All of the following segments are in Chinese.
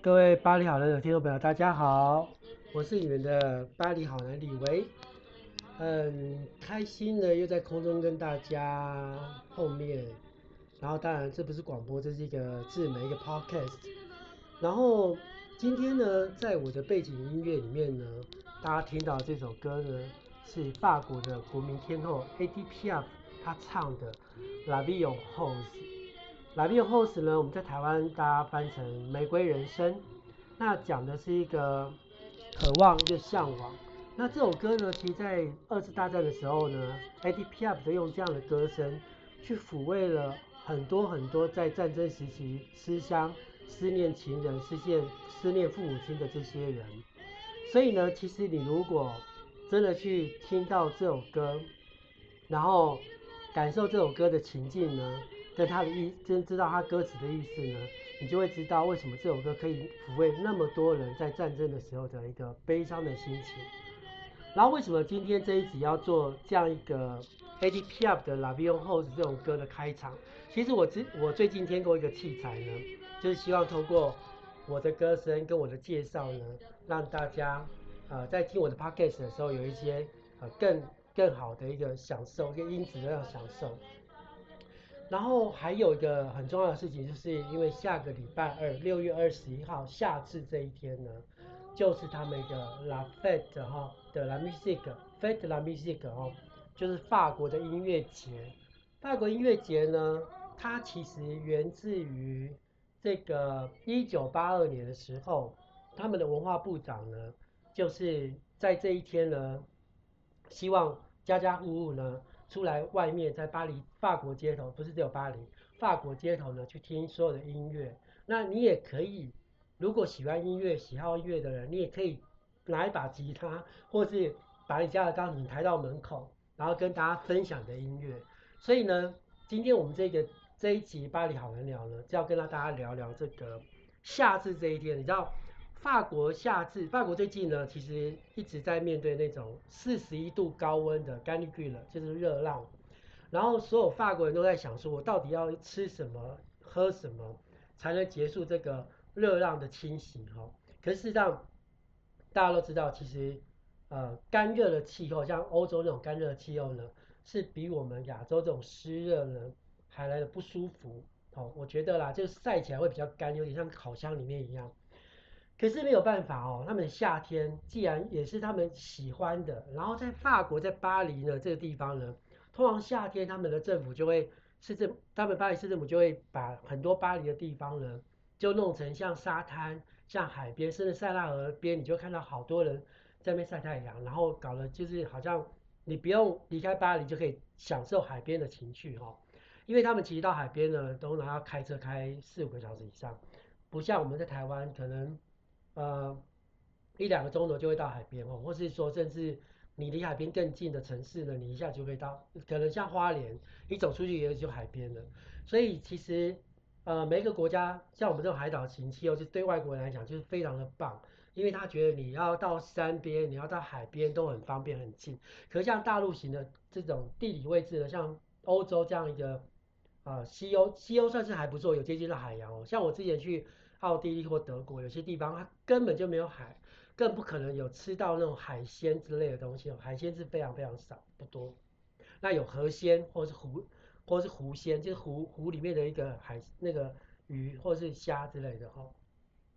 各位巴黎好男的听众朋友，大家好，我是你们的巴黎好男李维，很开心的又在空中跟大家碰面。然后当然这不是广播，这是一个自媒一个 podcast。然后今天呢，在我的背景音乐里面呢，大家听到这首歌呢，是法国的国民天后 Edith Piaf 她唱的《La Vie en Rose》。《La Vie en Rose》呢，我们在台湾大家翻成《玫瑰人生》，那讲的是一个渴望，一个向往。那这首歌呢，其实在二次大战的时候呢，Edith Piaf 就用这样的歌声去抚慰了很多很多在战争时期思乡、思念情人、思念思念父母亲的这些人。所以呢，其实你如果真的去听到这首歌，然后感受这首歌的情境呢，跟他的意，真知道他歌词的意思呢，你就会知道为什么这首歌可以抚慰那么多人在战争的时候的一个悲伤的心情。然后为什么今天这一集要做这样一个 Edith Piaf 的《La Vie en Rose》这种歌的开场？其实我之我最近添购一个器材呢，就是希望通过我的歌声跟我的介绍呢，让大家呃在听我的 Podcast 的时候有一些呃更更好的一个享受，一个音质的享受。然后还有一个很重要的事情，就是因为下个礼拜二，六月二十一号，夏至这一天呢，就是他们的 La Fête 哈的 La Musique，Fête la Musique 哦，就是法国的音乐节。法国音乐节呢，它其实源自于这个一九八二年的时候，他们的文化部长呢，就是在这一天呢，希望家家户户呢。出来外面，在巴黎法国街头，不是只有巴黎，法国街头呢，去听所有的音乐。那你也可以，如果喜欢音乐、喜好音乐的人，你也可以拿一把吉他，或是把你家的钢琴抬到门口，然后跟大家分享的音乐。所以呢，今天我们这个这一集巴黎好人聊呢，就要跟大家聊聊这个夏至这一天，你知道？法国夏至，法国最近呢，其实一直在面对那种四十一度高温的干热了就是热浪。然后所有法国人都在想说，我到底要吃什么、喝什么，才能结束这个热浪的侵袭？哈，可是事实上，大家都知道，其实呃干热的气候，像欧洲那种干热的气候呢，是比我们亚洲这种湿热呢还来的不舒服。好，我觉得啦，就是晒起来会比较干，有点像烤箱里面一样。可是没有办法哦，他们夏天既然也是他们喜欢的，然后在法国，在巴黎呢这个地方呢，通常夏天他们的政府就会市政，他们巴黎市政府就会把很多巴黎的地方呢，就弄成像沙滩、像海边，甚至塞纳河边，你就看到好多人在那边晒太阳，然后搞得就是好像你不用离开巴黎就可以享受海边的情趣哈，因为他们其实到海边呢，都能要开车开四五个小时以上，不像我们在台湾可能。呃，一两个钟头就会到海边哦，或是说，甚至你离海边更近的城市呢，你一下就会到，可能像花莲，你走出去也就海边了。所以其实，呃，每一个国家像我们这种海岛型气候，就对外国人来讲就是非常的棒，因为他觉得你要到山边，你要到海边都很方便很近。可是像大陆型的这种地理位置呢，像欧洲这样一个，呃，西欧，西欧算是还不错，有接近到海洋哦。像我之前去。奥地利或德国有些地方它根本就没有海，更不可能有吃到那种海鲜之类的东西。海鲜是非常非常少，不多。那有河鲜或是湖，或是湖鲜，就是湖湖里面的一个海那个鱼或是虾之类的哈。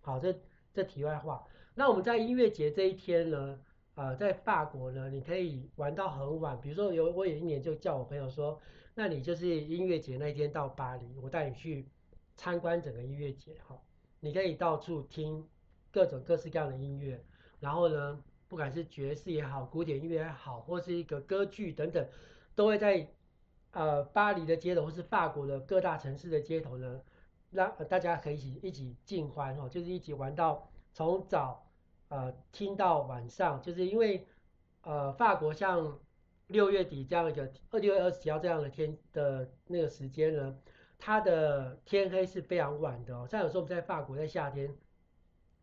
好，这这题外话。那我们在音乐节这一天呢，呃，在法国呢，你可以玩到很晚。比如说有我有一年就叫我朋友说，那你就是音乐节那一天到巴黎，我带你去参观整个音乐节哈。你可以到处听各种各式各样的音乐，然后呢，不管是爵士也好，古典音乐也好，或是一个歌剧等等，都会在呃巴黎的街头或是法国的各大城市的街头呢，让大家可以一起一起尽欢哦，就是一起玩到从早呃听到晚上，就是因为呃法国像六月底这样一个二六月二十几号这样的天的那个时间呢。它的天黑是非常晚的哦，像有时候我们在法国在夏天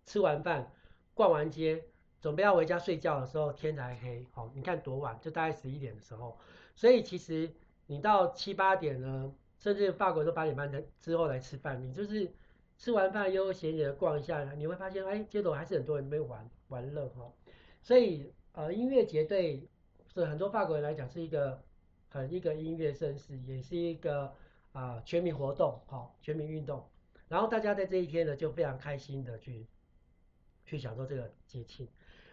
吃完饭、逛完街，准备要回家睡觉的时候，天才黑。好，你看多晚，就大概十一点的时候。所以其实你到七八点呢，甚至法国都八点半的之后来吃饭，你就是吃完饭悠悠闲闲的逛一下，你会发现，哎，街头还是很多人在玩玩乐哈。所以，呃，音乐节对是很多法国人来讲是一个很一个音乐盛事，也是一个啊、全民活动，好，全民运动。然后大家在这一天呢，就非常开心的去去享受这个节庆。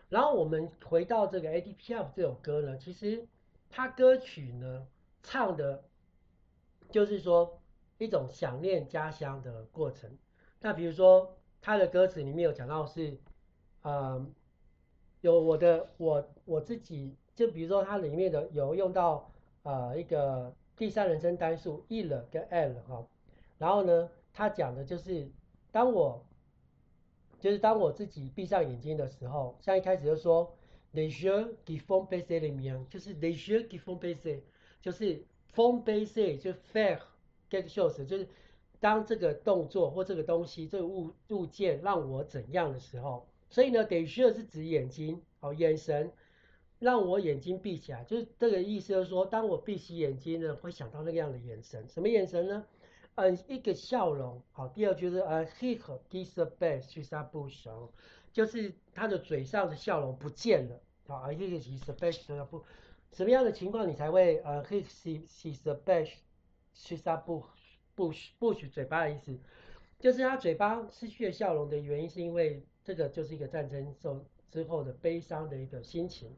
然后我们回到这个 ADPF 这首歌呢，其实它歌曲呢唱的，就是说一种想念家乡的过程。那比如说，他的歌词里面有讲到是，呃，有我的我我自己，就比如说它里面的有用到呃一个第三人称单数 e 了跟 ella 哈。然后呢他讲的就是当我就是当我自己闭上眼睛的时候像一开始就说 they sure give form based in me 就是 they sure give form based 就是 form based 就 fair get shows 就是当这个动作或这个东西这个物物件让我怎样的时候。所以呢得需要是指眼睛哦眼神让我眼睛闭起来，就是这个意思，就是说，当我闭起眼睛呢，会想到那个样的眼神，什么眼神呢？嗯，一个笑容。好，第二就是呃，he disappears 去杀不熟，就是他的嘴上的笑容不见了。好，he disappears 不什么样的情况你才会呃，he disappears 去杀不？不许不许嘴巴的意思，就是他嘴巴失去了笑容的原因，是因为这个就是一个战争受之后的悲伤的一个心情。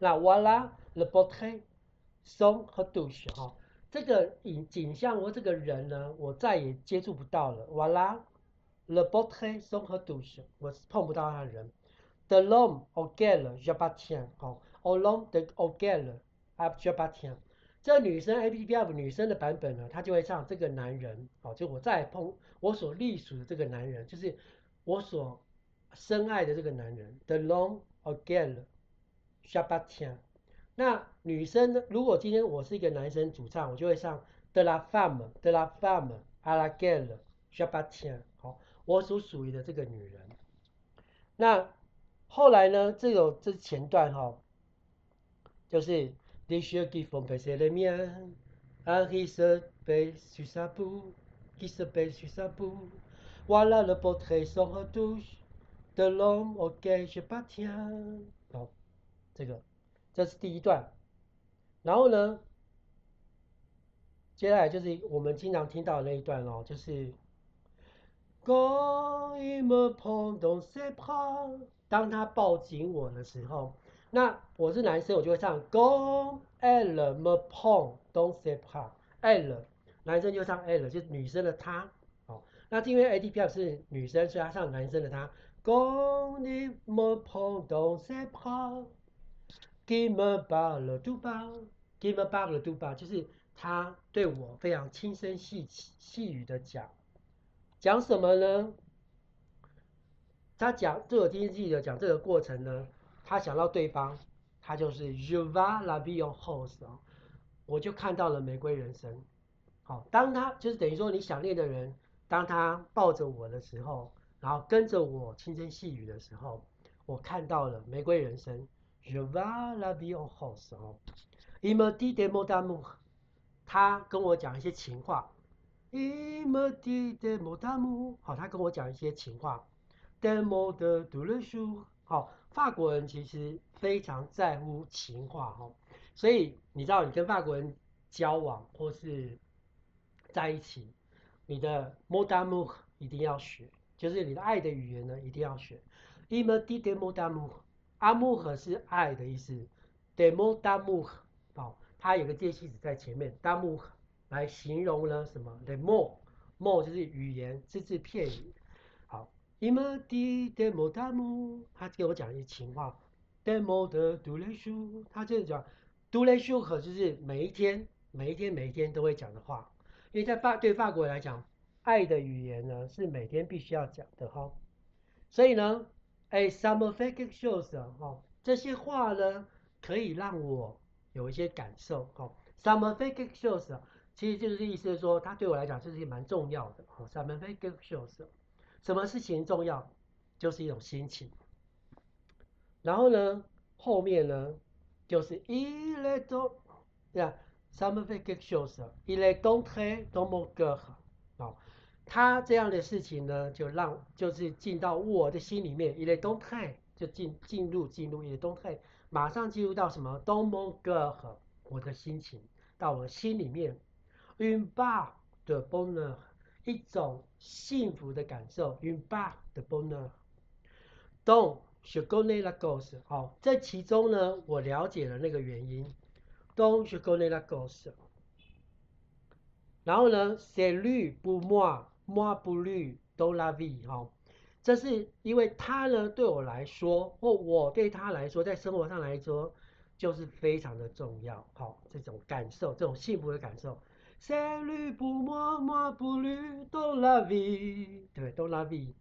那 voilà le portrait sans retouche 哈，这个影景象和这个人呢，我再也接触不到了。voilà le portrait sans retouche，我碰不到他的人。de l'homme auquel j'appartiens 好，de l'homme auquel j'appartiens 这女生 Edith Piaf 女生的版本呢，她就会唱这个男人，哦，就我再碰我所隶属的这个男人，就是我所深爱的这个男人。De homme au galop l'homme auquel j'appartiens。那女生呢，如果今天我是一个男生主唱，我就会唱 De la femme，De la femme à laquelle j'appartiens。好，我所属于的这个女人。那后来呢，这个这是前段哈，就是。Les yeux qui font baisser les miens, un qui se baisse sur sa bou qui se baisse sur sa bou Voilà le portrait sans retouche de l'homme auquel j'appartiens。好，这个，这是第一段。然后呢，接下来就是我们经常听到的那一段哦，就是 me p n d n s p 当他抱紧我的时候，那我是男生，我就会唱 Quand il me p r n d n s p 男生就唱 l，就是女生的他。哦，那因为 ADP 是女生，所以他唱男生的她。Quand il me p r n d n s p a bras，qu'il me parle tout bas，qui me parle tout bas，就是他对我非常轻声细细语的讲，讲什么呢？他讲，就我今天记得讲这个过程呢。他想到对方，他就是 Je vois la vie en rose 啊，我就看到了玫瑰人生。好，当他就是等于说你想念的人，当他抱着我的时候，然后跟着我轻声细语的时候，我看到了玫瑰人生。Je vois la vie en rose 哦，Il me dit des mots d'amour，他跟我讲一些情话。ima di demodamo 好，他跟我讲一些情话。Des mots de douleur. 好。法国人其实非常在乎情话哈，所以你知道，你跟法国人交往或是在一起，你的 mot d'amour 一定要学，就是你的爱的语言呢一定要学。Il me dit des mots 阿穆河是爱的意思，demo damu，哦，它有个介系词在前面，damu 来形容了什么？demo mo 就是语言，只字片语。好，ima di demo damu，他给我讲一些情话，demo 的 du le shu，他这样讲，du le shu 和就是每一天、每一天、每一天都会讲的话，因为在法对法国来讲，爱的语言呢是每天必须要讲的哈、所以呢。哎，ça me fait quelque chose 哈，这些话呢可以让我有一些感受哈。Ça me fait quelque chose，其实就是意思是说，它对我来讲就是蛮重要的。Ça me fait quelque chose。什么事情重要，就是一种心情。然后呢，后面呢，就是 il est donc，对啊，ça me fait quelque chose，il est entré dans mon cœur，好，他这样的事情呢，就让就是进到我的心里面，一类动态就进进入进入一类动态，马上进入到什么 dans mon cœur 我的心情到我心里面，une part de bonheur 一种幸福的感受，une part de bonheur，dont je connais la cause 好，这其中呢，我了解了那个原因，dont je connais la cause，然后呢，c'est lui pour 莫不绿都拉 V 哈，这是因为他呢对我来说，或我对他来说，在生活上来说，就是非常的重要。好，这种感受，这种幸福的感受。谁绿不莫莫不绿都拉 V，对，都拉 V。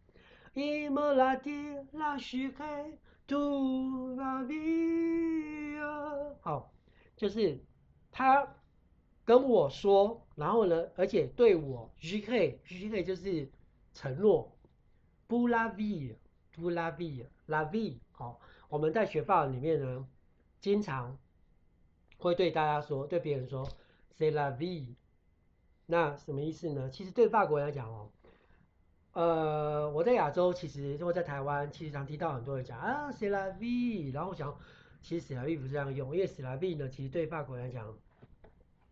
一莫拉蒂拉许黑都拉 V 啊，好，就是他跟我说，然后呢，而且对我，chérie，chérie 就是承诺。Pour la v i b u la v i l a v i。好，我们在学法文里面呢，经常会对大家说，对别人说，c'est la vie。那什么意思呢？其实对法国人来讲哦，呃，我在亚洲其实或在台湾，其实常听到很多人讲啊，c'est la vie，然后我想，其实 c'est la vie 不是这样用，因为 c'est la vie 呢，其实对法国人来讲，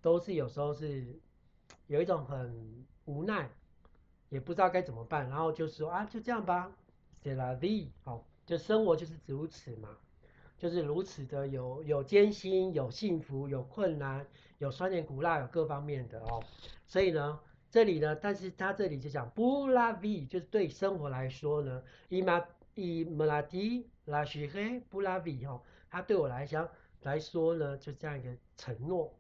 都是有时候是有一种很无奈，也不知道该怎么办，然后就说啊，就这样吧，c'est la vie，好，就生活就是如此嘛。就是如此的有有艰辛，有幸福，有困难，有酸甜苦辣，有各方面的哦。所以呢，这里呢，但是他这里就讲 pour la vie，就是对生活来说呢，il me l'a dit la chérie pour la vie 哦，他对我来讲来说呢，就这样一个承诺。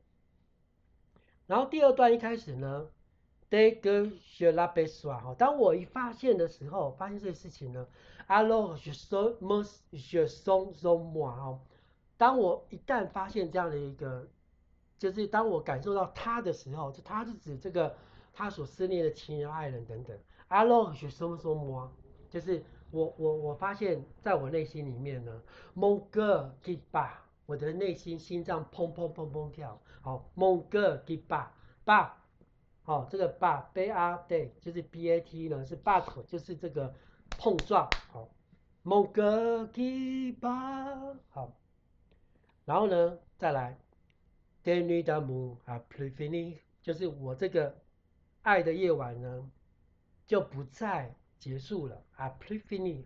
然后第二段一开始呢，dès que je l'aperçois 哈，当我一发现的时候，发现这个事情呢。Alors je sens je sens en moi 哦，当我一旦发现这样的一个，就是当我感受到他的时候，就他是指这个他所思念的亲人、爱人等等。Alors je sens en moi，就是我我我发现在我内心里面呢，mon cœur qui bat，我的内心心脏砰砰砰砰跳。好，mon cœur qui bat，bat，好，这个 bat，b a t，就是 b a t 呢是 bar，就是这个。碰撞，好，mon cœur qui bat，好，然后呢，再来，de nuit d'amour 啊，prefini，就是我这个爱的夜晚呢，就不再结束了，à plus finir，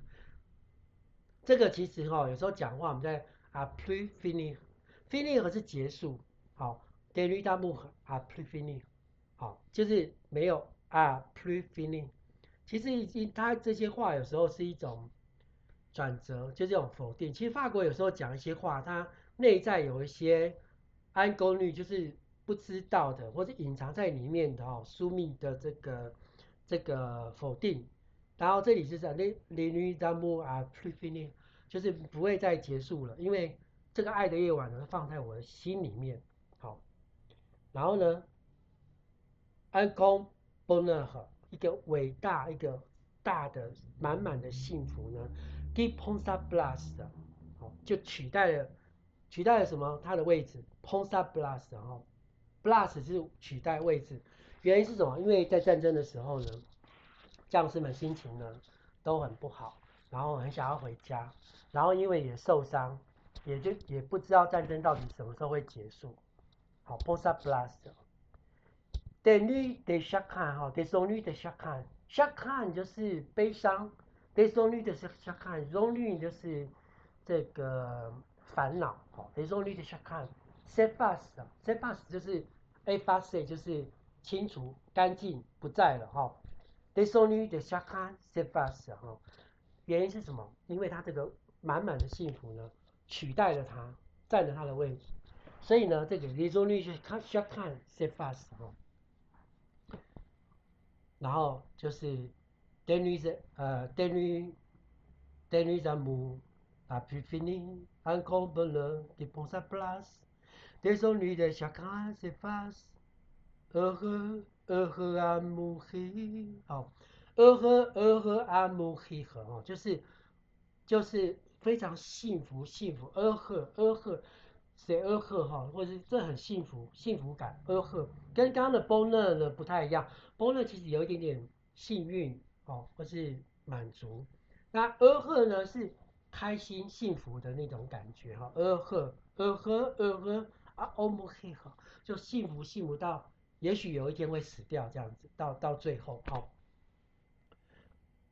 这个其实哈、哦，有时候讲话我们在 à plus finir，finir 是结束，好，des nuits d'amour à plus finir，好，就是没有 à plus finir。其实已经，他这些话有时候是一种转折，就这种否定。其实法国有时候讲一些话，它内在有一些安公律，就是不知道的或者隐藏在里面的哦，疏密的这个这个否定。然后这里是讲 les nuits d'amour à plus finir，就是不会再结束了，因为这个爱的夜晚呢放在我的心里面。好，然后呢，un grand bonheur。一个伟大、一个大的、满满的幸福呢，qui prend sa place 的，好，就取代了，取代了什么？它的位置，prend sa place 哈，place 是取代位置，原因是什么？因为在战争的时候呢，将士们心情呢都很不好，然后很想要回家，然后因为也受伤，也就也不知道战争到底什么时候会结束。好，post up blast。的女的 s h a k a n 哈，的松女的 s h a k a n s h a k a n 就是悲伤，的松女的 s h a k a n 女就是这个烦恼，哈，的松女的 s h a k a n s e f a s s e f a s 就是 a f a s 就是清除干净不在了哈，的松女的 s h a k a n s e f a s 哈。原因是什么？因为他这个满满的幸福呢，取代了他，占了他的位置，所以呢，这个 des nuits de chagrin，s'efface 哈。然后就是 des nuits 呃 des nuits des nuits d'amour à plus finir un grand bonheur qui prend sa place des ennuis de chacun s'efface heureux heureux à mourir 哦 heureux heureux à mourir 哦，就是就是非常幸福幸福 heureux heureux c'est heureux 哈，或者是这很幸福幸福感 heureux 跟刚刚的 b o n e r 呢不太一样。b o n e r 其实有一点点幸运哦，或是满足。那呃呵呢是开心幸福的那种感觉哈，呃呵呃呵呃呵啊欧姆嘿哈，就幸福幸福到也许有一天会死掉这样子，到到最后好。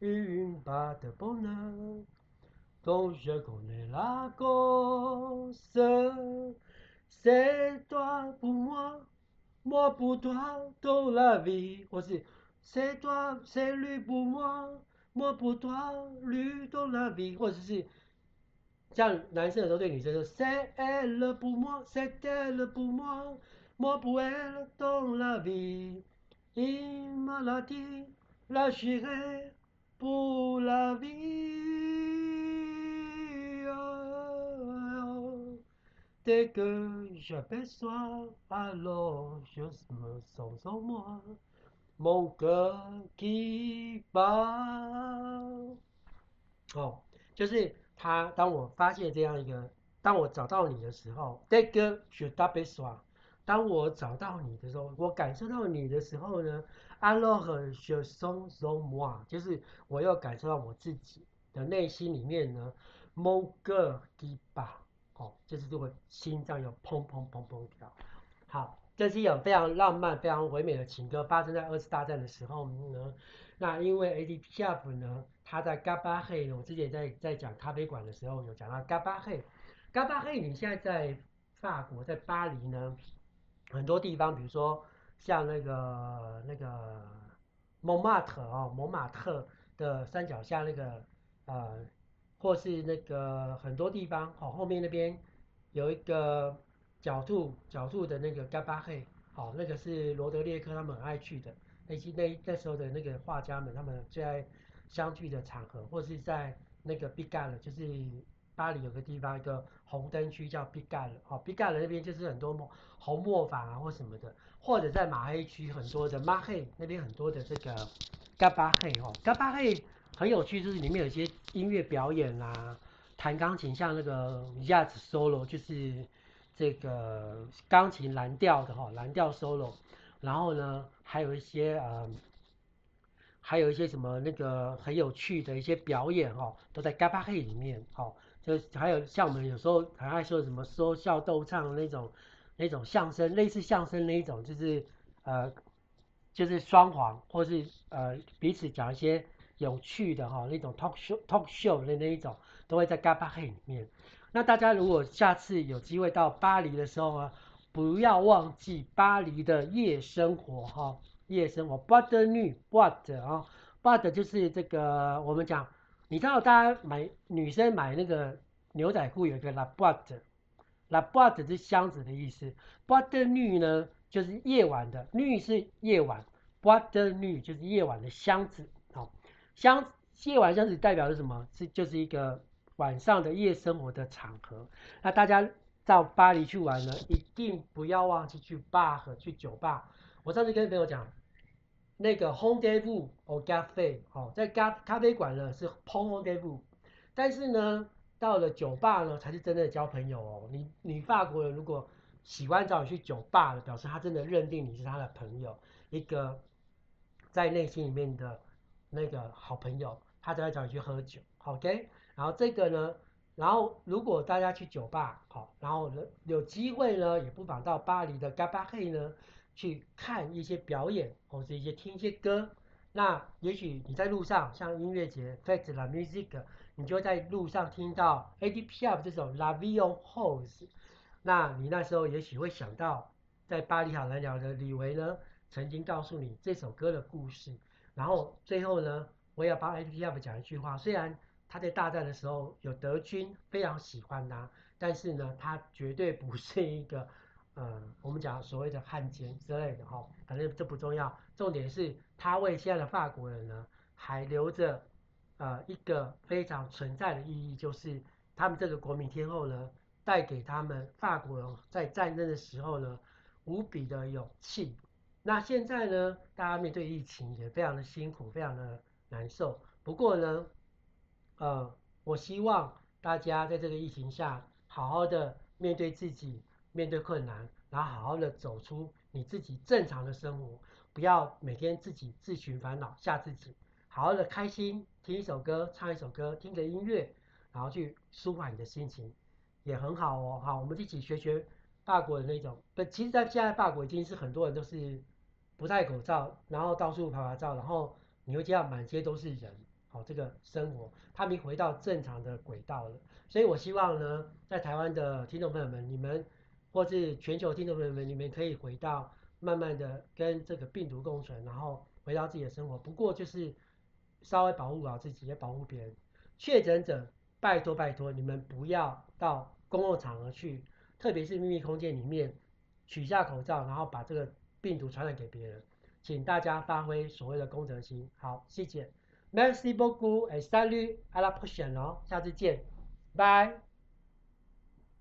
Une part de bonheur dont je connais la cause. C'est toi pour moi, moi pour toi dans la vie。或是 C'est toi, c'est lui pour moi, moi pour toi, lui dans la vie。或者是像男生的时候对女生说 C'est elle pour moi, c'est elle pour moi, moi pour elle dans la vie。Il m'a dit, la chérie。 不拉比哦，得个小白说阿罗就是么松松么，某个地方。哦，就是他。当我发现这样一个，当我找到你的时候，得个小白说。当我找到你的时候，我感受到你的时候呢？阿罗和雪松松摩，就是我又感受到我自己的内心里面呢，某个地方，哦，就是这个心脏有砰砰砰砰跳。好，这是一首非常浪漫、非常唯美的情歌，发生在二次大战的时候呢。那因为 ADP F 呢，他在嘎巴黑，我之前在在讲咖啡馆的时候有讲到嘎巴黑，嘎巴黑，你现在在法国，在巴黎呢，很多地方，比如说。像那个那个蒙马特哦，蒙马特的山脚下那个呃，或是那个很多地方哦，后面那边有一个角度角度的那个嘎巴黑，哦，那个是罗德列克他们很爱去的，那些那那时候的那个画家们他们最爱相聚的场合，或是在那个毕加尔，就是巴黎有个地方一个红灯区叫毕加尔，哦，毕加尔那边就是很多红磨坊啊或什么的。或者在马黑区很多的马黑那边很多的这个嘎巴黑哦，嘎巴黑很有趣，就是里面有一些音乐表演啦、啊，弹钢琴像那个 jazz solo，就是这个钢琴蓝调的哈，蓝调 solo，然后呢还有一些呃，还有一些什么那个很有趣的一些表演哈，都在嘎巴黑里面哦，就还有像我们有时候很爱说什么说笑逗唱那种。那种相声，类似相声那一种，就是呃，就是双簧，或是呃彼此讲一些有趣的哈，那种 talk show talk show 的那一种，都会在嘎巴黑里面。那大家如果下次有机会到巴黎的时候呢，不要忘记巴黎的夜生活哈，夜生活 boîte de nuit，boîte 啊，boîte 就是这个我们讲，你知道大家买女生买那个牛仔裤有一个 la b o t l a b o t 是箱子的意思，boîte de nuit 呢就是夜晚的，nu 是夜晚，boîte de nuit 就是夜晚的箱子。好，箱夜晚箱子代表的是什么？是就是一个晚上的夜生活的场合。那大家到巴黎去玩呢，一定不要忘记去 bar 和去酒吧。我上次跟朋友讲，那个 rendezvous au café 哦，在咖咖啡馆呢是 rendezvous，但是呢。到了酒吧呢，才是真的交朋友哦。你你法国人如果喜欢找你去酒吧的，表示他真的认定你是他的朋友，一个在内心里面的那个好朋友，他才会找你去喝酒。OK，然后这个呢，然后如果大家去酒吧，好，然后有机会呢，也不妨到巴黎的 Cabaret 呢去看一些表演，或者一些听一些歌。那也许你在路上，像音乐节 Fête de la musique。你就在路上听到 ADPf 这首 La Vie en Rose，那你那时候也许会想到，在巴黎好男聊的李维呢，曾经告诉你这首歌的故事。然后最后呢，我要帮 ADPf 讲一句话，虽然他在大战的时候有德军非常喜欢他，但是呢，他绝对不是一个，呃，我们讲所谓的汉奸之类的哈，反正这不重要，重点是他为现在的法国人呢。还留着呃一个非常存在的意义，就是他们这个国民天后呢，带给他们法国人在战争的时候呢无比的勇气。那现在呢，大家面对疫情也非常的辛苦，非常的难受。不过呢，呃，我希望大家在这个疫情下，好好的面对自己，面对困难，然后好好的走出你自己正常的生活，不要每天自己自寻烦恼，吓自己，好好的开心，听一首歌，唱一首歌，听着音乐，然后去舒缓你的心情，也很好哦。好，我们一起学学法国的那种。不，其实在现在法国已经是很多人都是不戴口罩，然后到处拍拍照，然后你会见到满街都是人。好，这个生活他们回到正常的轨道了。所以我希望呢，在台湾的听众朋友们，你们或是全球听众朋友们，你们可以回到慢慢的跟这个病毒共存，然后回到自己的生活。不过就是稍微保护好自己，也保护别人。确诊者，拜托拜托，你们不要到公共场合去，特别是秘密空间里面取下口罩，然后把这个病毒传染给别人。请大家发挥所谓的公德心。好，谢谢。Merci beaucoup et salut à la prochaine 哦，下次见，拜。